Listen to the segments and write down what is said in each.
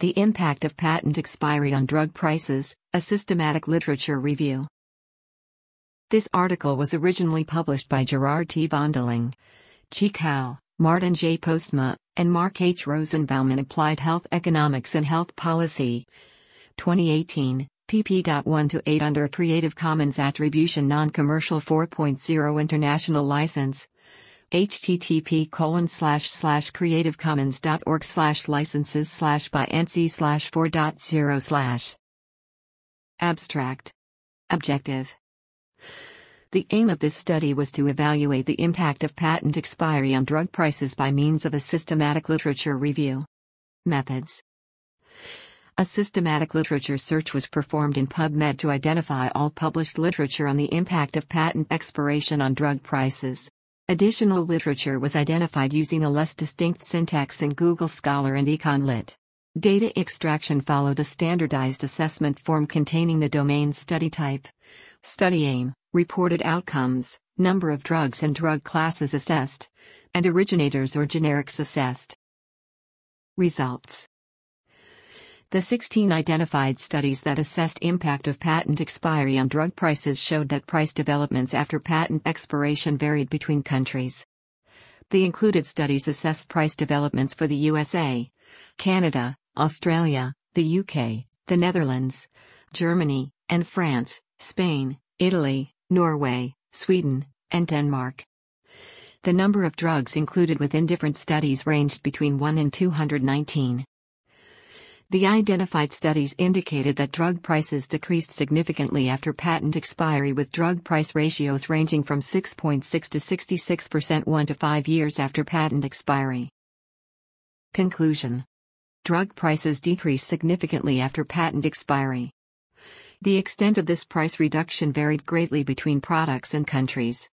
The Impact of Patent Expiry on Drug Prices, a Systematic Literature Review. This article was originally published by Gerard T. Vondeling, Chi Cao, Martin J. Postma, and Mark H. Rozenbaum in Applied Health Economics and Health Policy. 2018, pp. 1 8 under a Creative Commons Attribution Non-Commercial 4.0 International License http colon slash slash creativecommons.org slash licenses slash by NC slash 4.0 slash Abstract Objective The aim of this study was to evaluate the impact of patent expiry on drug prices by means of a systematic literature review. Methods a systematic literature search was performed in PubMed to identify all published literature on the impact of patent expiration on drug prices. Additional literature was identified using a less distinct syntax in Google Scholar and EconLit. Data extraction followed a standardized assessment form containing the domain study type, study aim, reported outcomes, number of drugs and drug classes assessed, and originators or generics assessed. Results the 16 identified studies that assessed impact of patent expiry on drug prices showed that price developments after patent expiration varied between countries. The included studies assessed price developments for the USA, Canada, Australia, the UK, the Netherlands, Germany, and France, Spain, Italy, Norway, Sweden, and Denmark. The number of drugs included within different studies ranged between 1 and 219. The identified studies indicated that drug prices decreased significantly after patent expiry with drug price ratios ranging from 6.6 to 66% 1 to 5 years after patent expiry. Conclusion Drug prices decreased significantly after patent expiry. The extent of this price reduction varied greatly between products and countries.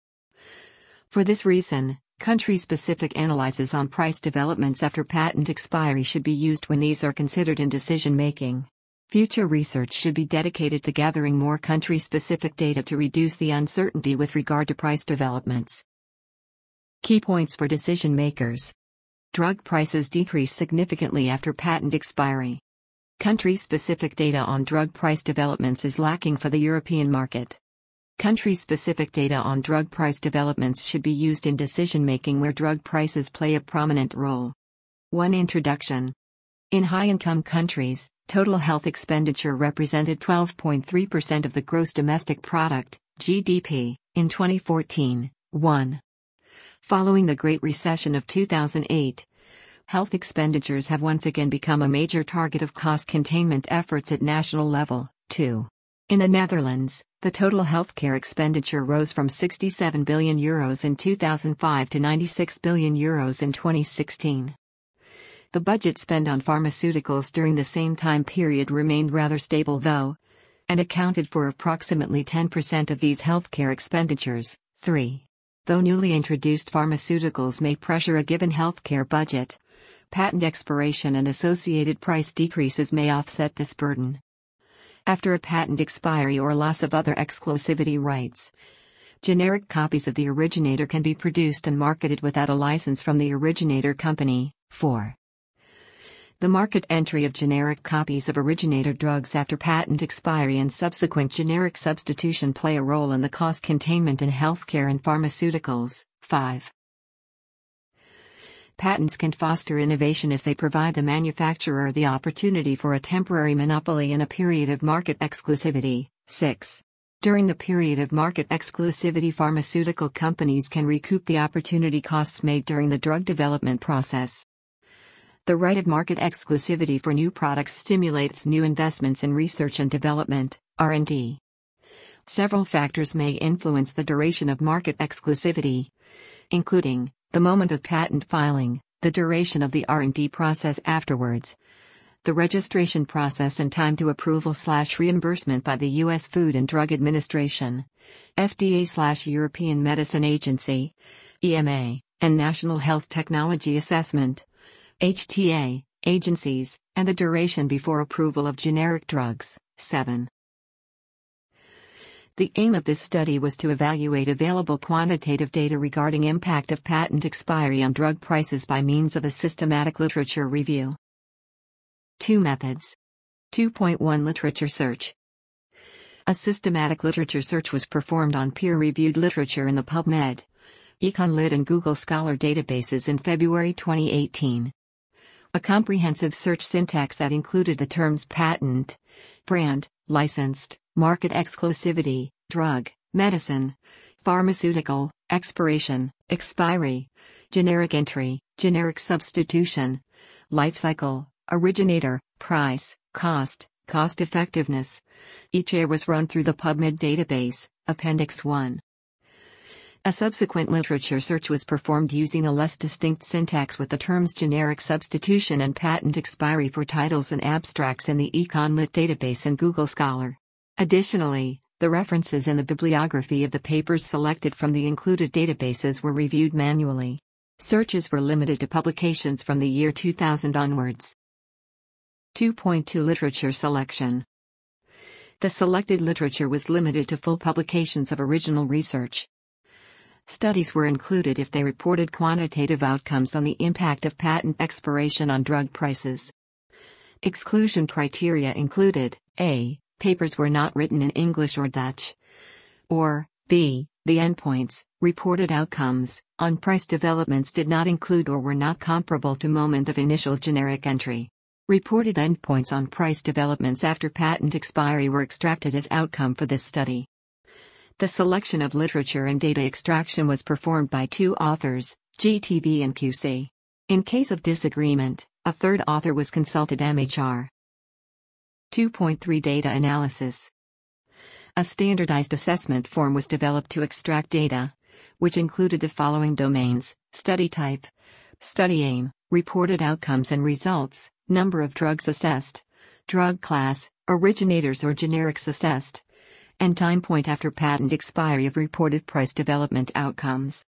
For this reason, Country specific analyses on price developments after patent expiry should be used when these are considered in decision making. Future research should be dedicated to gathering more country specific data to reduce the uncertainty with regard to price developments. Key points for decision makers Drug prices decrease significantly after patent expiry. Country specific data on drug price developments is lacking for the European market. Country specific data on drug price developments should be used in decision making where drug prices play a prominent role. 1. Introduction In high income countries, total health expenditure represented 12.3% of the gross domestic product, GDP, in 2014. 1. Following the Great Recession of 2008, health expenditures have once again become a major target of cost containment efforts at national level. 2. In the Netherlands, the total healthcare expenditure rose from 67 billion euros in 2005 to 96 billion euros in 2016. The budget spent on pharmaceuticals during the same time period remained rather stable though, and accounted for approximately 10% of these healthcare expenditures. 3. Though newly introduced pharmaceuticals may pressure a given healthcare budget, patent expiration and associated price decreases may offset this burden after a patent expiry or loss of other exclusivity rights. Generic copies of the originator can be produced and marketed without a license from the originator company. 4. The market entry of generic copies of originator drugs after patent expiry and subsequent generic substitution play a role in the cost containment in healthcare and pharmaceuticals. 5. Patents can foster innovation as they provide the manufacturer the opportunity for a temporary monopoly in a period of market exclusivity. 6. During the period of market exclusivity, pharmaceutical companies can recoup the opportunity costs made during the drug development process. The right of market exclusivity for new products stimulates new investments in research and development, R&D. Several factors may influence the duration of market exclusivity, including the moment of patent filing, the duration of the R&D process afterwards, the registration process and time to approval slash reimbursement by the U.S. Food and Drug Administration, FDA slash European Medicine Agency, EMA, and National Health Technology Assessment, HTA, agencies, and the duration before approval of generic drugs. 7. The aim of this study was to evaluate available quantitative data regarding impact of patent expiry on drug prices by means of a systematic literature review. Two methods. 2.1 Literature search. A systematic literature search was performed on peer reviewed literature in the PubMed, EconLit, and Google Scholar databases in February 2018. A comprehensive search syntax that included the terms patent, brand, licensed, market exclusivity, drug, medicine, pharmaceutical, expiration, expiry, generic entry, generic substitution, life cycle, originator, price, cost, cost effectiveness. Each year was run through the PubMed database, Appendix 1. A subsequent literature search was performed using a less distinct syntax with the terms generic substitution and patent expiry for titles and abstracts in the EconLit database and Google Scholar. Additionally, the references in the bibliography of the papers selected from the included databases were reviewed manually. Searches were limited to publications from the year 2000 onwards. 2.2 Literature Selection The selected literature was limited to full publications of original research. Studies were included if they reported quantitative outcomes on the impact of patent expiration on drug prices. Exclusion criteria included A papers were not written in English or Dutch. Or, b. The endpoints, reported outcomes, on price developments did not include or were not comparable to moment of initial generic entry. Reported endpoints on price developments after patent expiry were extracted as outcome for this study. The selection of literature and data extraction was performed by two authors, GTV and QC. In case of disagreement, a third author was consulted MHR. 2.3 Data Analysis A standardized assessment form was developed to extract data, which included the following domains study type, study aim, reported outcomes and results, number of drugs assessed, drug class, originators or generics assessed, and time point after patent expiry of reported price development outcomes.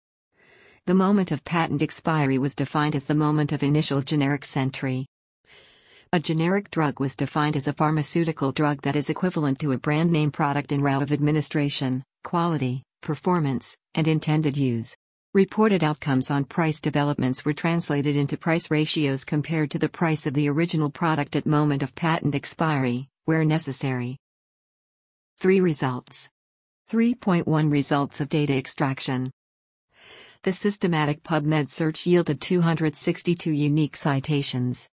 The moment of patent expiry was defined as the moment of initial generic entry. A generic drug was defined as a pharmaceutical drug that is equivalent to a brand name product in route of administration, quality, performance, and intended use. Reported outcomes on price developments were translated into price ratios compared to the price of the original product at moment of patent expiry, where necessary. 3 results. 3.1 Results of data extraction. The systematic PubMed search yielded 262 unique citations.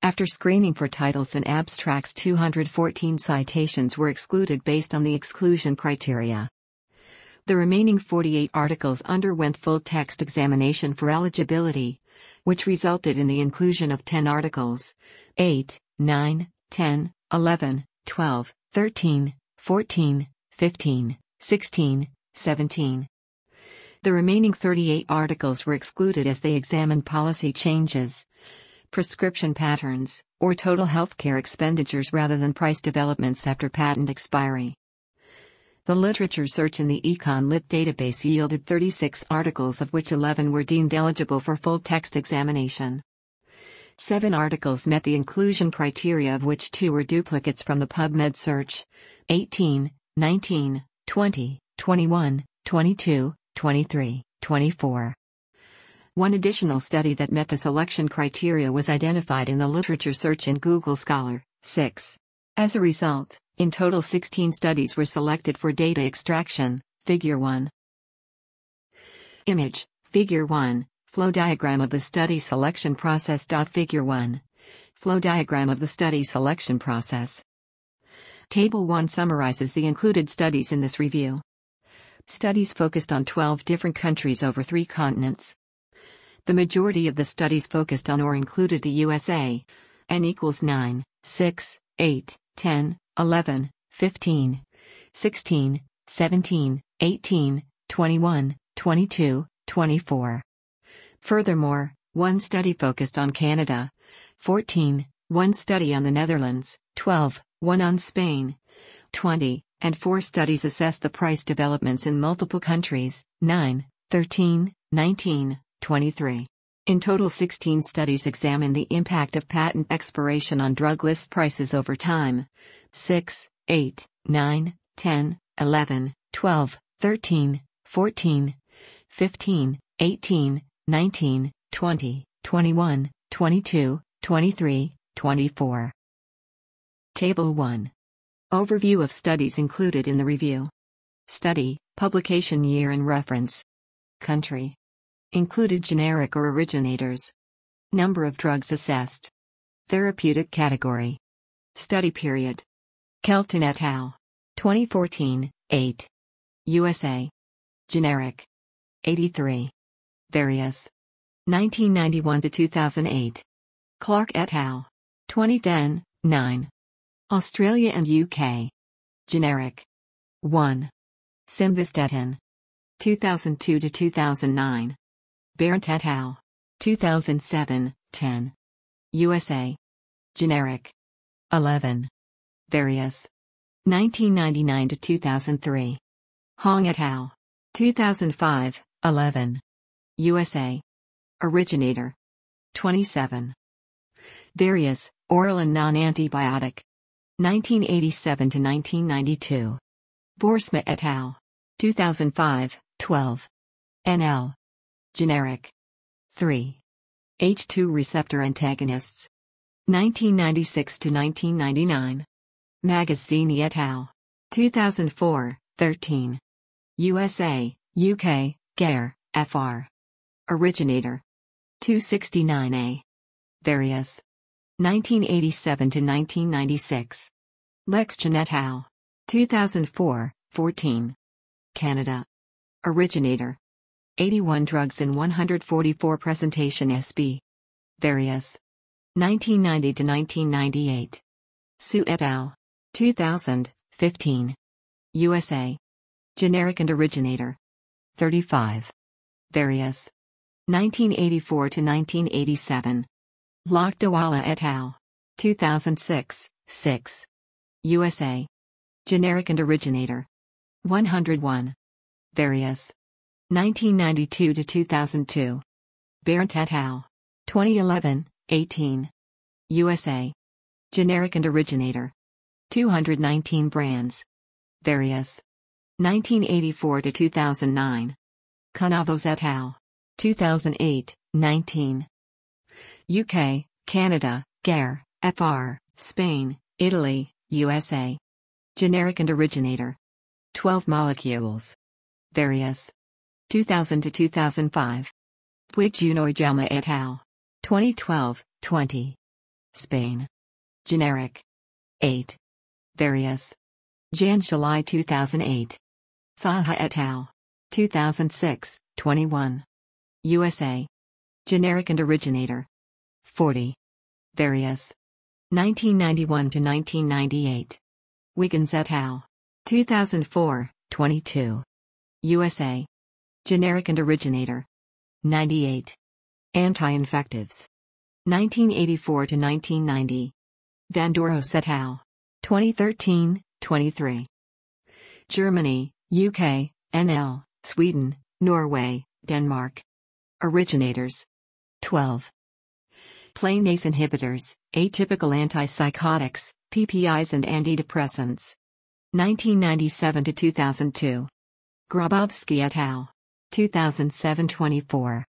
After screening for titles and abstracts, 214 citations were excluded based on the exclusion criteria. The remaining 48 articles underwent full text examination for eligibility, which resulted in the inclusion of 10 articles 8, 9, 10, 11, 12, 13, 14, 15, 16, 17. The remaining 38 articles were excluded as they examined policy changes, prescription patterns, or total healthcare expenditures rather than price developments after patent expiry. The literature search in the EconLit database yielded 36 articles, of which 11 were deemed eligible for full text examination. Seven articles met the inclusion criteria, of which two were duplicates from the PubMed search 18, 19, 20, 21, 22, 23, 24. One additional study that met the selection criteria was identified in the literature search in Google Scholar, 6. As a result, in total 16 studies were selected for data extraction, Figure 1. Image, Figure 1, Flow diagram of the study selection process. Figure 1. Flow diagram of the study selection process. Table 1 summarizes the included studies in this review. Studies focused on 12 different countries over three continents. The majority of the studies focused on or included the USA. N equals 9, 6, 8, 10, 11, 15, 16, 17, 18, 21, 22, 24. Furthermore, one study focused on Canada, 14, one study on the Netherlands, 12, one on Spain, 20, and four studies assessed the price developments in multiple countries, 9, 13, 19, 23. In total, 16 studies examined the impact of patent expiration on drug list prices over time 6, 8, 9, 10, 11, 12, 13, 14, 15, 18, 19, 20, 21, 22, 23, 24. Table 1. Overview of studies included in the review. Study, publication year and reference. Country. Included generic or originators. Number of drugs assessed. Therapeutic category. Study period. Kelton et al. 2014, 8. USA. Generic. 83. Various. 1991 to 2008. Clark et al. 2010, 9. Australia and UK. Generic. 1. Simvastatin. 2002 to 2009. Et al. 2007, 10. USA. Generic. 11. Various. 1999 to 2003. Hong et al. 2005, 11. USA. Originator. 27. Various, oral and non-antibiotic. 1987 to 1992. Boersma et al. 2005, 12. NL. Generic. 3. H2 receptor antagonists. 1996 to 1999. Magazzini et al. 2004, 13. USA, UK, GER, FR. Originator. 269A. Various. 1987 to 1996. Lex et al. 2004, 14. Canada. Originator. 81 drugs in 144 presentation SB. Various. 1990 to 1998. Suh et al. 2000, 15. USA. Generic and originator. 35. Various. 1984 to 1987. Lakdawalla et al. 2006, 6. USA. Generic and originator. 101. Various. 1992 to 2002. Barrett et al. 2011, 18. USA. Generic and originator. 219 brands. Various. 1984 to 2009. Kanavos et al. 2008, 19. UK, Canada, GER, FR, Spain, Italy, USA. Generic and originator. 12 molecules. Various. 2000 to 2005. Puig Jalma et al. 2012, 20. Spain. Generic. 8. Various. Jan July 2008. Saha et al. 2006, 21. USA. Generic and originator. 40. Various. 1991 to 1998. Wiggins et al. 2004, 22. USA. Generic and originator. 98. Anti-infectives. 1984 to 1990. Vandoros et al. 2013, 23. Germany, UK, NL, Sweden, Norway, Denmark. Originators. 12. Plainase inhibitors, atypical antipsychotics, PPIs and antidepressants. 1997 to 2002. Grabowski et al. 2007 24.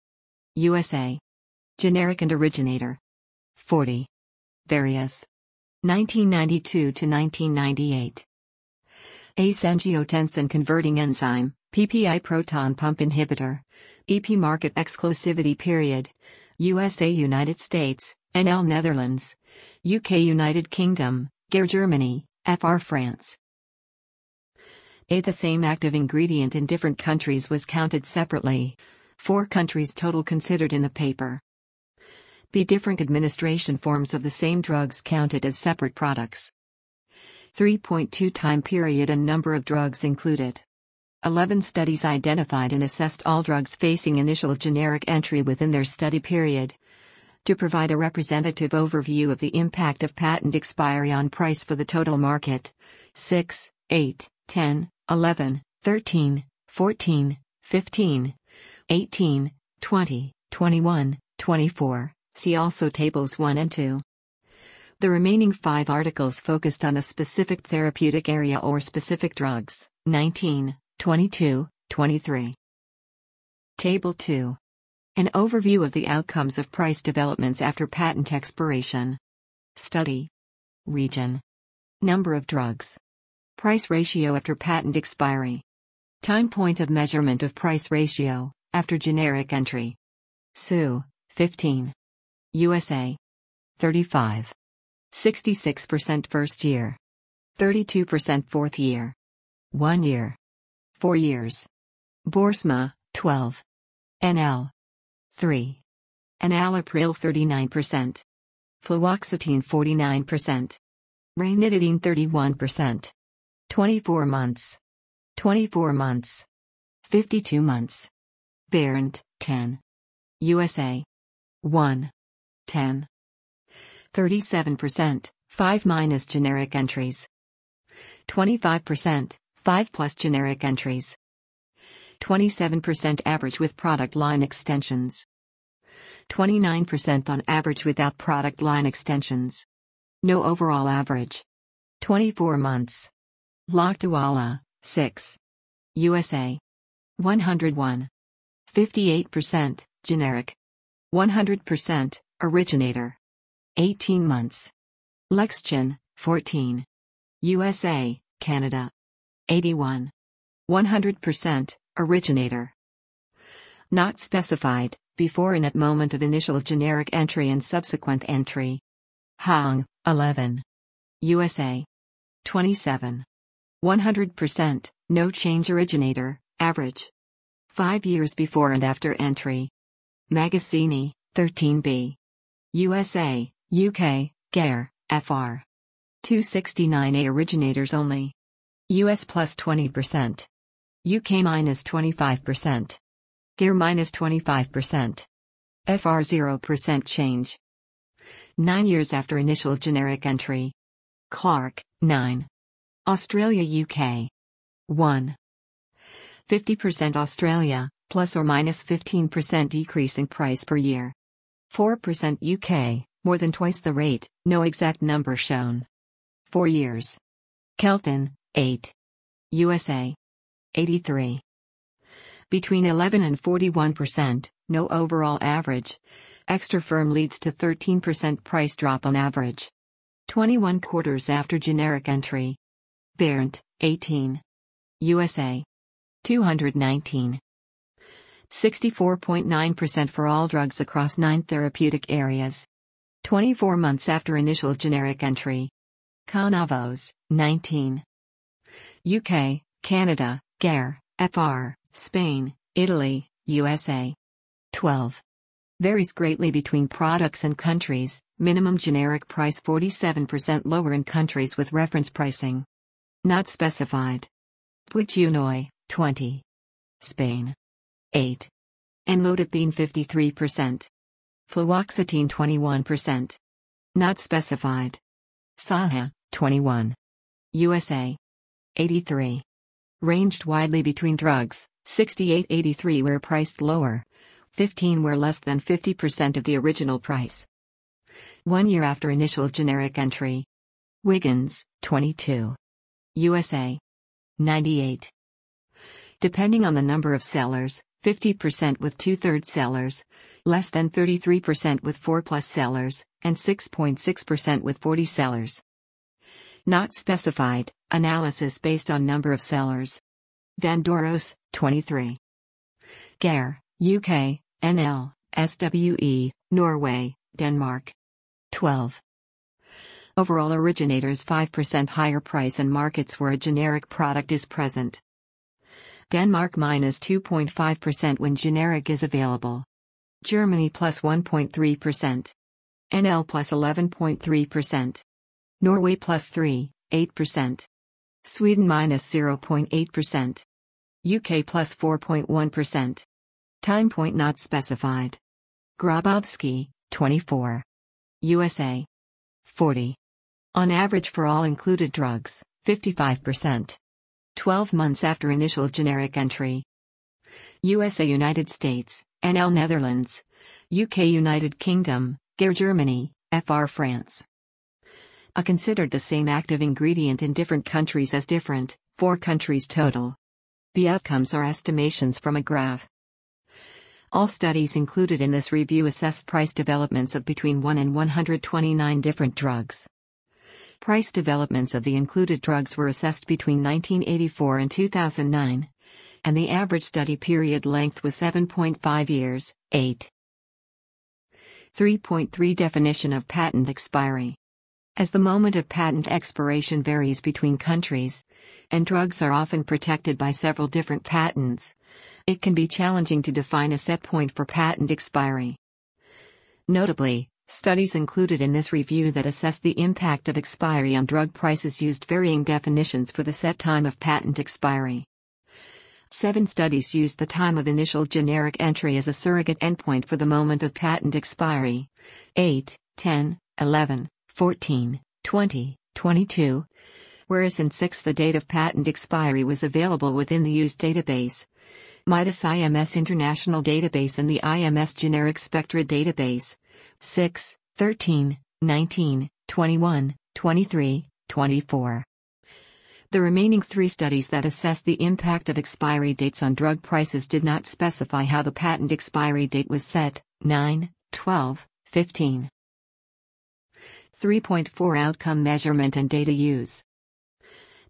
USA. Generic and originator. 40. Various. 1992 to 1998. ACE angiotensin converting enzyme, PPI proton pump inhibitor. EP market exclusivity period. USA United States, NL Netherlands, UK United Kingdom, GER Germany, FR France. A the same active ingredient in different countries was counted separately. Four countries total considered in the paper. B different administration forms of the same drugs counted as separate products. 3.2 time period and number of drugs included. 11 studies identified and assessed all drugs facing initial generic entry within their study period. To provide a representative overview of the impact of patent expiry on price for the total market 6, 8, 10, 11, 13, 14, 15, 18, 20, 21, 24. See also tables 1 and 2. The remaining five articles focused on a specific therapeutic area or specific drugs. 19. 22, 23. Table 2. An overview of the outcomes of price developments after patent expiration. Study. Region. Number of drugs. Price ratio after patent expiry. Time point of measurement of price ratio, after generic entry. Suh, 15. USA. 35. 66% first year. 32% fourth year. 1 year. 4 years. Boersma, 12. NL. 3. Enalapril 39%. Fluoxetine 49%. Ranitidine 31%. 24 months. 24 months. 52 months. Berndt, 10. USA. 1. 10. 37%, 5 minus generic entries. 25%, 5 plus generic entries. 27% average with product line extensions. 29% on average without product line extensions. No overall average. 24 months. Lakdawalla, 6. USA. 101. 58%, generic. 100%, originator. 18 months. Lexchin, 14. USA, Canada. 81. 100%, originator. Not specified, before and at moment of initial generic entry and subsequent entry. Hong, 11. USA. 27. 100%, no change originator, average. 5 years before and after entry. Magazzini, 13b. USA, UK, GER, FR. 269A originators only. US plus 20%. UK minus 25%. GER minus 25%. FR 0% change. 9 years after initial generic entry. Clark, 9. Australia UK. 1. 50% Australia, plus or minus 15% decrease in price per year. 4% UK, more than twice the rate, no exact number shown. 4 years. Kelton, 8. USA. 83. Between 11 and 41%, no overall average. Extra firm leads to 13% price drop on average. 21 quarters after generic entry. Berndt, 18. USA. 219. 64.9% for all drugs across 9 therapeutic areas. 24 months after initial generic entry. Kanavos, 19. UK, Canada, GER, FR, Spain, Italy, USA. 12. Varies greatly between products and countries, minimum generic price 47% lower in countries with reference pricing. Not specified. Puig-Junoy, 20. Spain. 8. Amlodipine 53%. Fluoxetine 21%. Not specified. Saha, 21. USA. 83. Ranged widely between drugs, 68-83 were priced lower. 15 were less than 50% of the original price. One year after initial generic entry. Wiggins, 22. USA. 98. Depending on the number of sellers, 50% with two thirds sellers, less than 33% with 4 plus sellers, and 6.6% with 40 sellers. Not specified, analysis based on number of sellers. Vandoros, 23. GER, UK, NL, SWE, Norway, Denmark. 12. Overall originators 5% higher price in markets where a generic product is present. Denmark minus 2.5% when generic is available. Germany plus 1.3%. NL plus 11.3%. Norway plus 3, 8%. Sweden minus 0.8%. UK plus 4.1. Time point not specified. Grabowski, 24. USA. 40. On average for all included drugs, 55%. 12 months after initial generic entry. USA United States, NL Netherlands, UK United Kingdom, GER Germany, FR France. A considered the same active ingredient in different countries as different, 4 countries total. The outcomes are estimations from a graph. All studies included in this review assessed price developments of between 1 and 129 different drugs. Price developments of the included drugs were assessed between 1984 and 2009, and the average study period length was 7.5 years, 8. 3.3 Definition of patent expiry. As the moment of patent expiration varies between countries, and drugs are often protected by several different patents, it can be challenging to define a set point for patent expiry. Notably, studies included in this review that assessed the impact of expiry on drug prices used varying definitions for the set time of patent expiry. Seven studies used the time of initial generic entry as a surrogate endpoint for the moment of patent expiry 8, 10, 11, 14, 20, 22, whereas in 6 the date of patent expiry was available within the used database. MIDAS IMS International Database and the IMS Generic Spectra Database. 6, 13, 19, 21, 23, 24. The remaining three studies that assessed the impact of expiry dates on drug prices did not specify how the patent expiry date was set 9, 12, 15. 3.4 Outcome Measurement and Data Use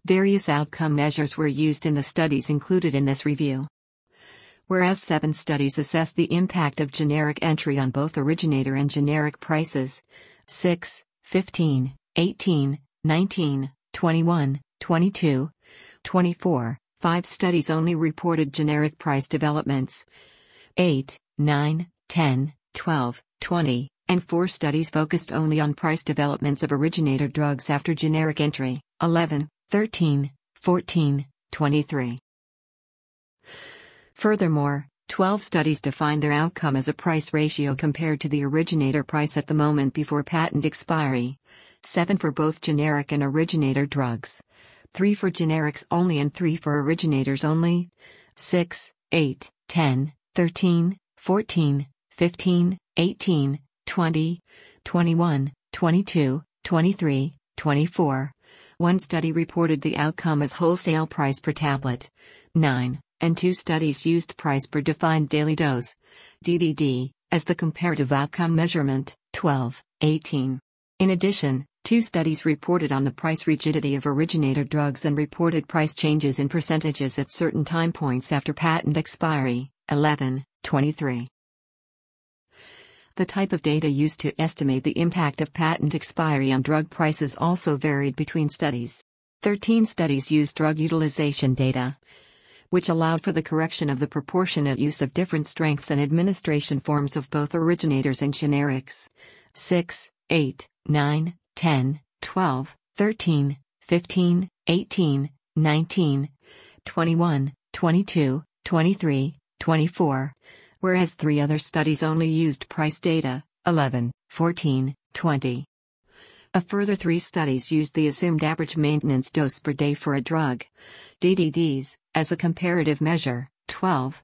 Various outcome measures were used in the studies included in this review whereas seven studies assessed the impact of generic entry on both originator and generic prices 6, 15, 18, 19, 21, 22, 24. Five studies only reported generic price developments 8, 9, 10, 12, 20, and four studies focused only on price developments of originator drugs after generic entry 11, 13, 14, 23. Furthermore, 12 studies defined their outcome as a price ratio compared to the originator price at the moment before patent expiry, 7 for both generic and originator drugs, 3 for generics only and 3 for originators only, 6, 8, 10, 13, 14, 15, 18, 20, 21, 22, 23, 24. One study reported the outcome as wholesale price per tablet. 9 and two studies used price per defined daily dose DDD as the comparative outcome measurement 12 18 in addition two studies reported on the price rigidity of originator drugs and reported price changes in percentages at certain time points after patent expiry 11 23 the type of data used to estimate the impact of patent expiry on drug prices also varied between studies. 13 studies used drug utilization data which allowed for the correction of the proportionate use of different strengths and administration forms of both originators and generics. 6, 8, 9, 10, 12, 13, 15, 18, 19, 21, 22, 23, 24, whereas three other studies only used price data 11, 14, 20. A further three studies used the assumed average maintenance dose per day for a drug, DDDs, as a comparative measure, 12,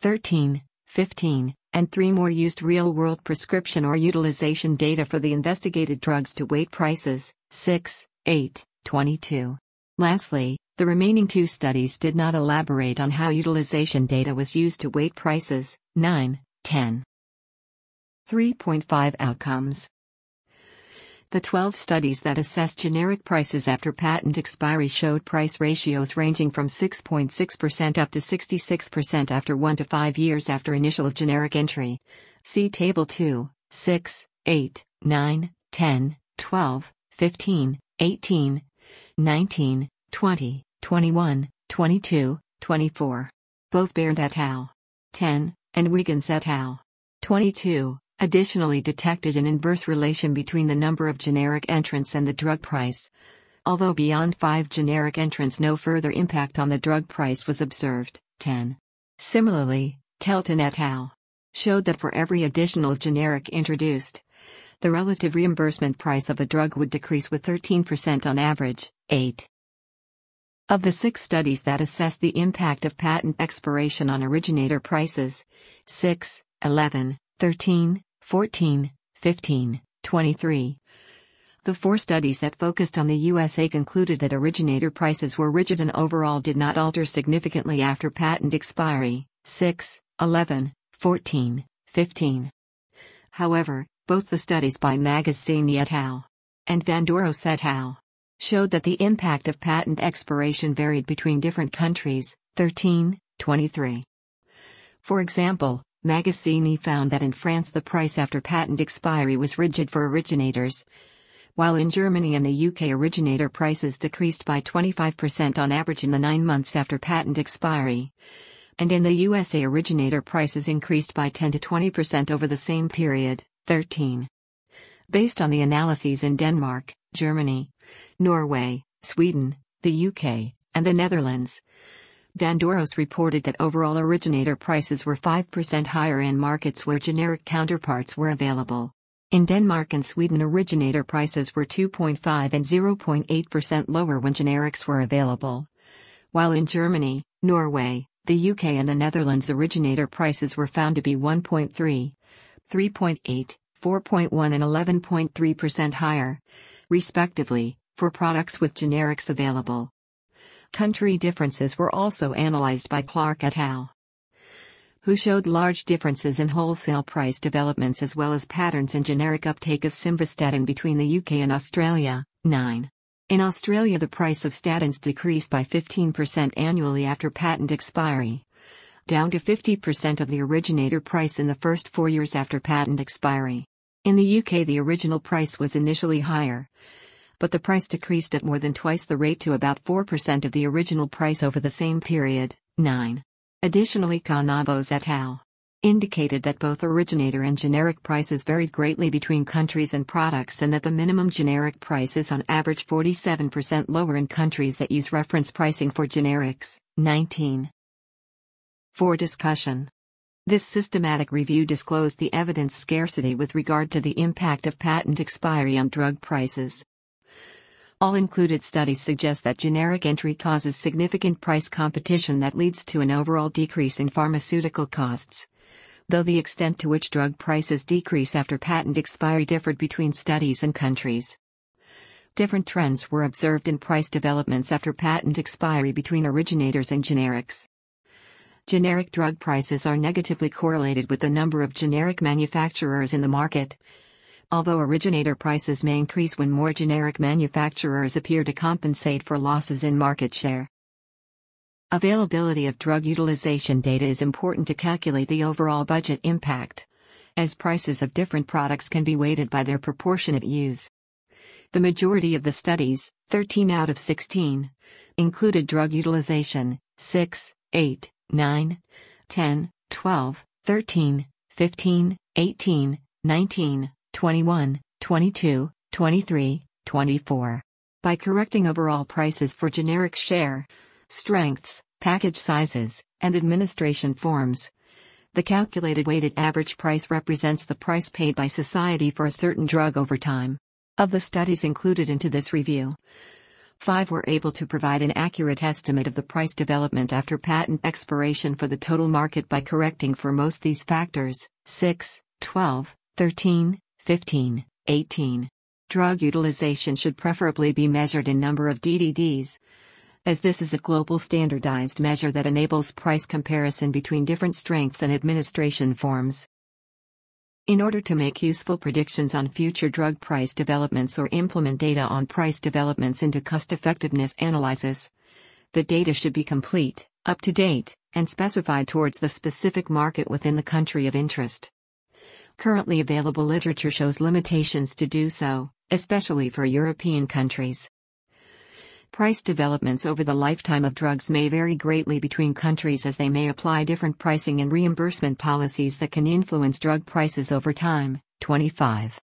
13, 15, and 3 more used real world prescription or utilization data for the investigated drugs to weight prices, 6, 8, 22. Lastly, the remaining two studies did not elaborate on how utilization data was used to weight prices, 9, 10. 3.5 Outcomes the 12 studies that assessed generic prices after patent expiry showed price ratios ranging from 6.6% up to 66% after 1 to 5 years after initial generic entry. See Table 2, 6, 8, 9, 10, 12, 15, 18, 19, 20, 21, 22, 24. Both Baird et al. 10, and Wiggins et al. 22 additionally detected an inverse relation between the number of generic entrants and the drug price. Although beyond five generic entrants, no further impact on the drug price was observed. 10. Similarly, Kelton et al. showed that for every additional generic introduced, the relative reimbursement price of a drug would decrease with 13% on average. 8. Of the six studies that assessed the impact of patent expiration on originator prices, 6, 11, 13, 14, 15, 23. The four studies that focused on the USA concluded that originator prices were rigid and overall did not alter significantly after patent expiry. 6, 11, 14, 15. However, both the studies by Magazzini et al. and Vandoros et al. showed that the impact of patent expiration varied between different countries, 13, 23. For example, Magazzini found that in France the price after patent expiry was rigid for originators, while in Germany and the UK originator prices decreased by 25% on average in the nine months after patent expiry. And in the USA originator prices increased by 10 to 20% over the same period, 13. Based on the analyses in Denmark, Germany, Norway, Sweden, the UK, and the Netherlands, Vandoros reported that overall originator prices were 5% higher in markets where generic counterparts were available. In Denmark and Sweden, originator prices were 2.5 and 0.8% lower when generics were available. While in Germany, Norway, the UK, and the Netherlands, originator prices were found to be 1.3, 3.8, 4.1, and 11.3% higher, respectively, for products with generics available. Country differences were also analyzed by Clark et al who showed large differences in wholesale price developments as well as patterns in generic uptake of simvastatin between the UK and Australia. 9. In Australia, the price of statins decreased by 15% annually after patent expiry, down to 50% of the originator price in the first four years after patent expiry. In the UK, the original price was initially higher, but the price decreased at more than twice the rate to about 4% of the original price over the same period. 9. Additionally, Kanavos et al. indicated that both originator and generic prices varied greatly between countries and products and that the minimum generic price is on average 47% lower in countries that use reference pricing for generics. 19. For discussion. This systematic review disclosed the evidence scarcity with regard to the impact of patent expiry on drug prices. All included studies suggest that generic entry causes significant price competition that leads to an overall decrease in pharmaceutical costs. Though the extent to which drug prices decrease after patent expiry differed between studies and countries. Different trends were observed in price developments after patent expiry between originators and generics. Generic drug prices are negatively correlated with the number of generic manufacturers in the market, although originator prices may increase when more generic manufacturers appear to compensate for losses in market share. Availability of drug utilization data is important to calculate the overall budget impact, as prices of different products can be weighted by their proportionate use. The majority of the studies, 13 out of 16, included drug utilization 6, 8, 9, 10, 12, 13, 15, 18, 19, 21, 22, 23, 24. By correcting overall prices for generic share, strengths, package sizes, and administration forms, the calculated weighted average price represents the price paid by society for a certain drug over time. Of the studies included into this review, five were able to provide an accurate estimate of the price development after patent expiration for the total market by correcting for most these factors 6, 12, 13, 15, 18. Drug utilization should preferably be measured in number of DDDs, as this is a global standardized measure that enables price comparison between different strengths and administration forms. In order to make useful predictions on future drug price developments or implement data on price developments into cost effectiveness analysis, the data should be complete, up to date, and specified towards the specific market within the country of interest. Currently available literature shows limitations to do so, especially for European countries. Price developments over the lifetime of drugs may vary greatly between countries as they may apply different pricing and reimbursement policies that can influence drug prices over time. 25.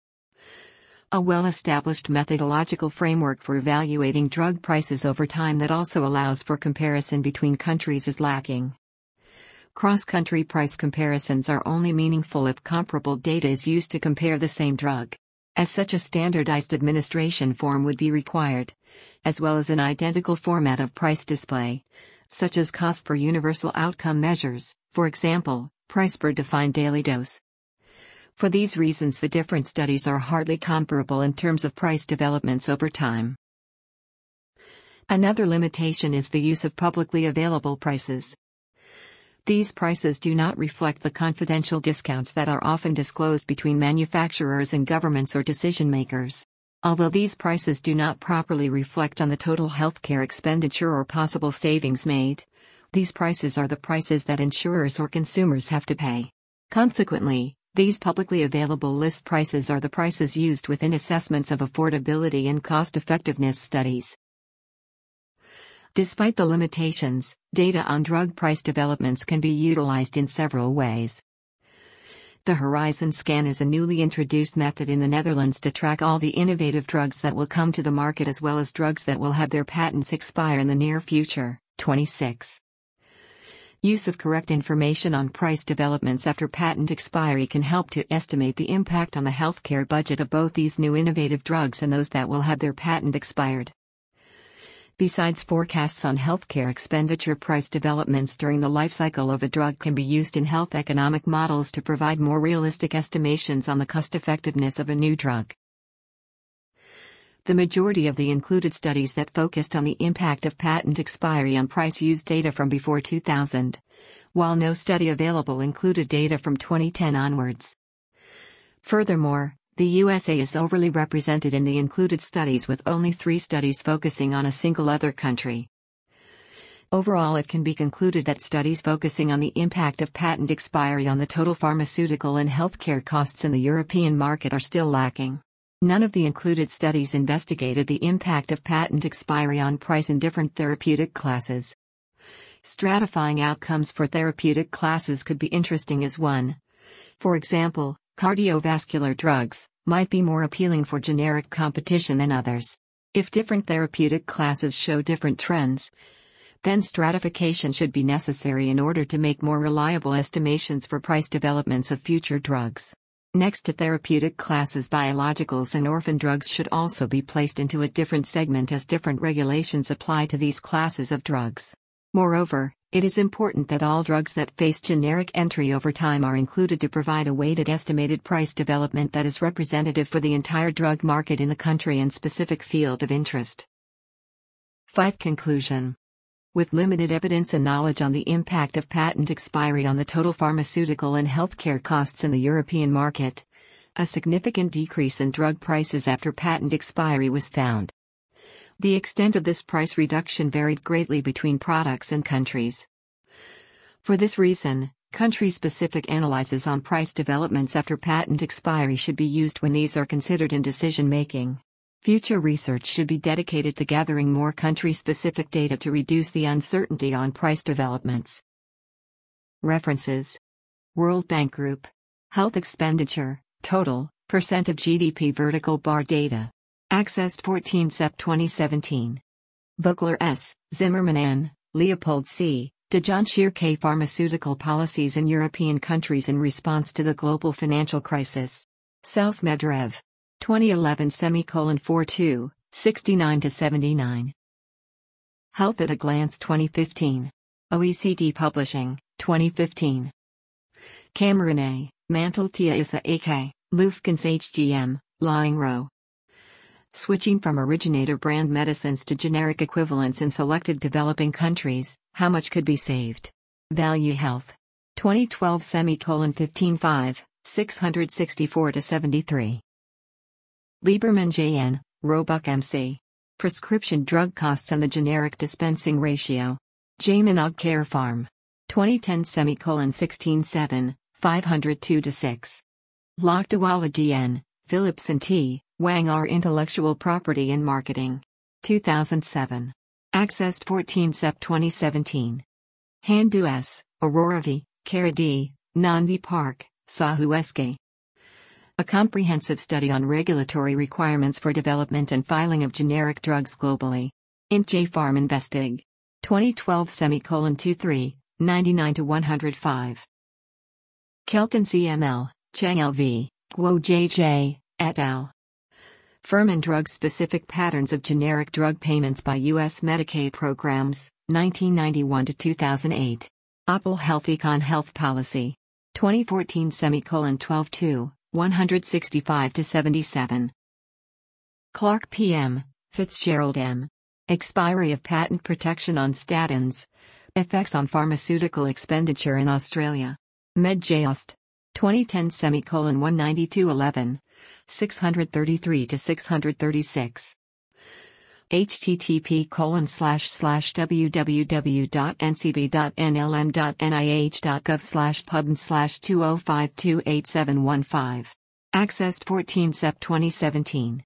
A well established methodological framework for evaluating drug prices over time that also allows for comparison between countries is lacking. Cross country price comparisons are only meaningful if comparable data is used to compare the same drug. As such, a standardized administration form would be required, as well as an identical format of price display, such as cost per universal outcome measures, for example, price per defined daily dose. For these reasons, the different studies are hardly comparable in terms of price developments over time. Another limitation is the use of publicly available prices. These prices do not reflect the confidential discounts that are often disclosed between manufacturers and governments or decision makers. Although these prices do not properly reflect on the total healthcare expenditure or possible savings made, these prices are the prices that insurers or consumers have to pay. Consequently, these publicly available list prices are the prices used within assessments of affordability and cost effectiveness studies. Despite the limitations, data on drug price developments can be utilized in several ways. The Horizon Scan is a newly introduced method in the Netherlands to track all the innovative drugs that will come to the market as well as drugs that will have their patents expire in the near future. 26. Use of correct information on price developments after patent expiry can help to estimate the impact on the healthcare budget of both these new innovative drugs and those that will have their patent expired. Besides forecasts on healthcare expenditure price developments during the life cycle of a drug can be used in health economic models to provide more realistic estimations on the cost effectiveness of a new drug. The majority of the included studies that focused on the impact of patent expiry on price used data from before 2000, while no study available included data from 2010 onwards. Furthermore, the USA is overly represented in the included studies with only three studies focusing on a single other country. Overall, it can be concluded that studies focusing on the impact of patent expiry on the total pharmaceutical and healthcare costs in the European market are still lacking. None of the included studies investigated the impact of patent expiry on price in different therapeutic classes. Stratifying outcomes for therapeutic classes could be interesting as one. For example, cardiovascular drugs, might be more appealing for generic competition than others. If different therapeutic classes show different trends, then stratification should be necessary in order to make more reliable estimations for price developments of future drugs. Next to therapeutic classes, biologicals and orphan drugs should also be placed into a different segment as different regulations apply to these classes of drugs. Moreover, it is important that all drugs that face generic entry over time are included to provide a weighted estimated price development that is representative for the entire drug market in the country and specific field of interest. 5. Conclusion With limited evidence and knowledge on the impact of patent expiry on the total pharmaceutical and healthcare costs in the European market, a significant decrease in drug prices after patent expiry was found. The extent of this price reduction varied greatly between products and countries. For this reason, country specific analyses on price developments after patent expiry should be used when these are considered in decision making. Future research should be dedicated to gathering more country specific data to reduce the uncertainty on price developments. References World Bank Group Health Expenditure, Total, Percent of GDP Vertical Bar Data. Accessed 14 Sep 2017. Vogler S., Zimmermann N., Leopold C., de Joncheere K. Pharmaceutical Policies in European Countries in Response to the Global Financial Crisis. South Medrev. 2011 semicolon 42, 69 to 79. Health at a Glance 2015. OECD Publishing, 2015. Cameron A., Mantel-Teeuwisse AK, Leufkens HGM, Laing RO. Switching from originator brand medicines to generic equivalents in selected developing countries, how much could be saved? Value Health. 2012 semicolon 155, 664 to 73. Lieberman J.N., Roebuck M.C. Prescription Drug Costs and the Generic Dispensing Ratio. J Manag Care Pharm. 2010 semicolon 167, 502 to 6. Lakdawalla D.N., Philipson T. Wang R. Intellectual Property and Marketing. 2007. Accessed 14 Sep 2017. Handoo S., Arora V., Khera D., Park, Sahu SK. A comprehensive study on regulatory requirements for development and filing of generic drugs globally. Int J Pharm Investig. 2012 semicolon 23, 99 to 105. Kelton CML, Cheng LV, Guo JJ, et al. Furman Drug Specific Patterns of Generic Drug Payments by U.S. Medicaid Programs, 1991 to 2008. Apple Health Econ Health Policy. 2014 semicolon 12 2, 165 to 77. Clark PM, Fitzgerald M. Expiry of Patent Protection on Statins. Effects on pharmaceutical expenditure in Australia. Med J Aust. 2010 semicolon 192 11. 633 to 636 http colon slash slash www.ncb.nlm.nih.gov slash pub slash 20528715. Accessed 14 Sep 2017.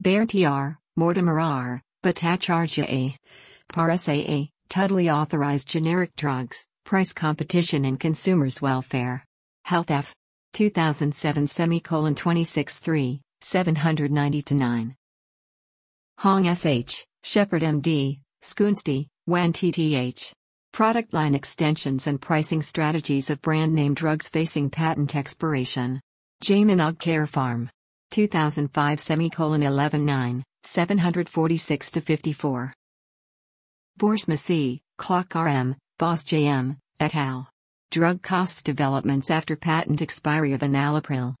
Bayer TR, Mortimer R, Bhattacharjya A. Totally authorized generic drugs, price competition and consumers' welfare. Health F. 2007 semicolon 26 3, 790 9. Hong SH, Shepherd MD, Skoonsti, WAN TTH. Product line extensions and pricing strategies of brand name drugs facing patent expiration. J Manag Care Pharm. 2005 semicolon 11 9, 746 to 54. Boersma C, Klok RM, Bos JM, et al. Drug costs developments after patent expiry of enalapril.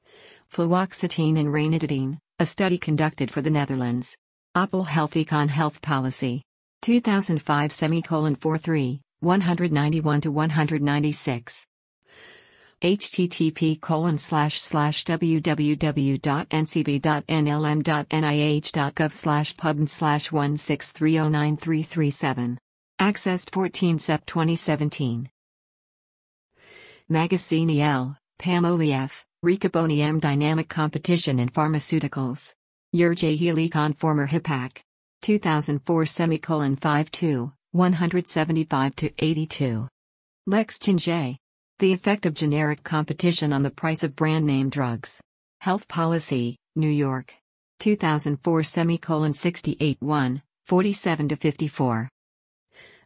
Fluoxetine and ranitidine, a study conducted for the Netherlands. Opel Health Econ Health Policy. 2005 semicolon 43, 191 to 196. http colon slash slash www.ncb.nlm.nih.gov slash pub slash 163093337. Accessed 14 Sep 2017. Magazzini L, Pammolli F, Riccaboni M Dynamic Competition in Pharmaceuticals. Yurjay Helicon former HIPAC. 2004 semicolon 52, 175 to 82. Lexchin J. The effect of generic competition on the price of brand name drugs. Health Policy, New York. 2004 semicolon 68 1, 47 to 54.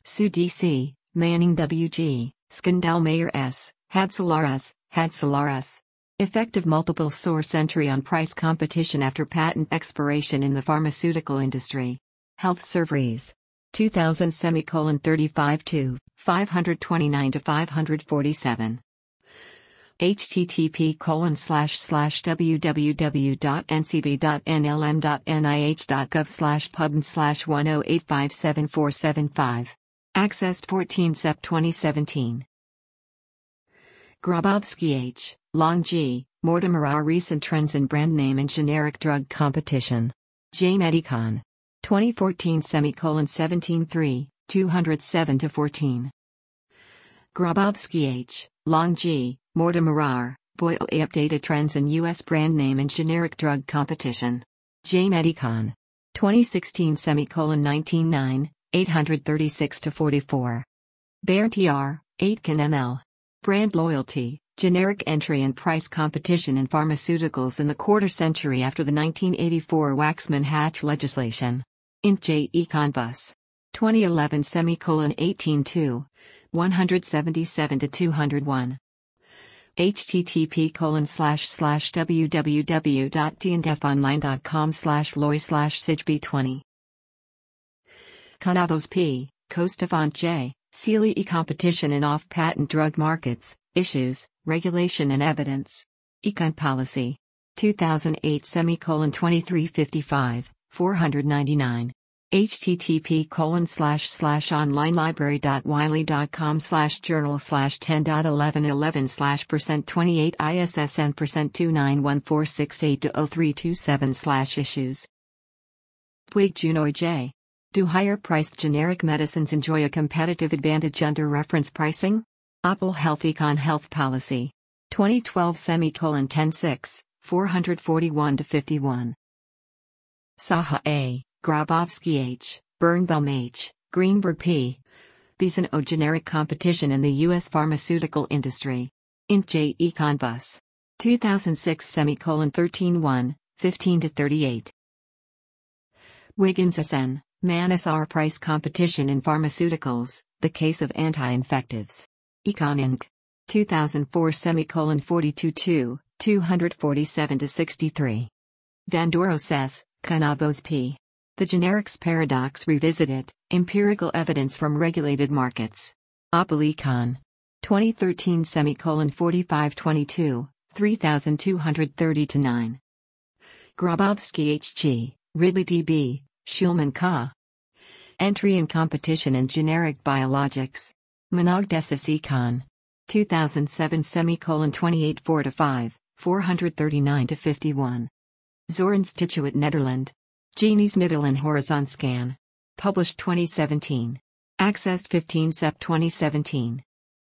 Suh DC, Manning WG, Skandal S, Hadsalaras, Hadsalaras. Effective multiple source entry on price competition after patent expiration in the pharmaceutical industry. Health Surveys. 2000 semicolon 35 to 529 to 547 http colon slash slash www.ncb.nlm.nih.gov slash pub slash 1085745 accessed 14 sep 2017 Grabowski H Long G, Mortimer R. Recent Trends in Brand Name and Generic Drug Competition. J. Med Econ. 2014 semicolon 17 3, 207 to 14. Grabowski H., Long G., Mortimer R., Boyle Updated Trends in U.S. Brand Name and Generic Drug Competition. J. Med Econ. 2016 semicolon 19 9, 836 to 44. Bayer TR, Aitken ML. Brand Loyalty, Generic entry and price competition in pharmaceuticals in the quarter century after the 1984 Waxman-Hatch legislation. Int J. Econ Bus. 2011 semicolon 18 2, 177 to 201 http colon slash slash www.tndfonline.com slash loy slash sigb20 Kanavos P, Costa-Font J, Seeley e competition in off-patent drug markets, issues, Regulation and Evidence. Econ Policy. 2008 semicolon 2355, 499. http colon slash slash onlinelibrary.wiley.com slash journal slash 10.1111 slash percent 28 ISSN percent 291468 to 0327 slash issues. Puig-Junoy J. Do higher priced generic medicines enjoy a competitive advantage under reference pricing? Opel Health Econ Health Policy. 2012 semicolon 106, 441 to 51. Saha A, Grabowski H, Birnbaum H, Greenberg P. Bison O generic competition in the U.S. pharmaceutical industry. Int J Econ Bus. 2006 semicolon 13 1, 15 to 38. Wiggins SN, Maness R price competition in pharmaceuticals, the case of anti-infectives. Econ Inc. 2004 semicolon 42 2, 247 to 63. Vandoros S, Kanavos P. The Generics Paradox Revisited Empirical Evidence from Regulated Markets. Opel Econ. 2013 semicolon 45 22, 3230 to 9. Grabowski HG, Ridley DB, Schulman Ka. Entry in Competition in Generic Biologics. Manag Decis Econ. 2007 semicolon 28 4 to 5, 439 to 51. Zorginstituut Nederland. Geneesmiddelen Horizon Scan. Published 2017. Accessed 15 Sep 2017.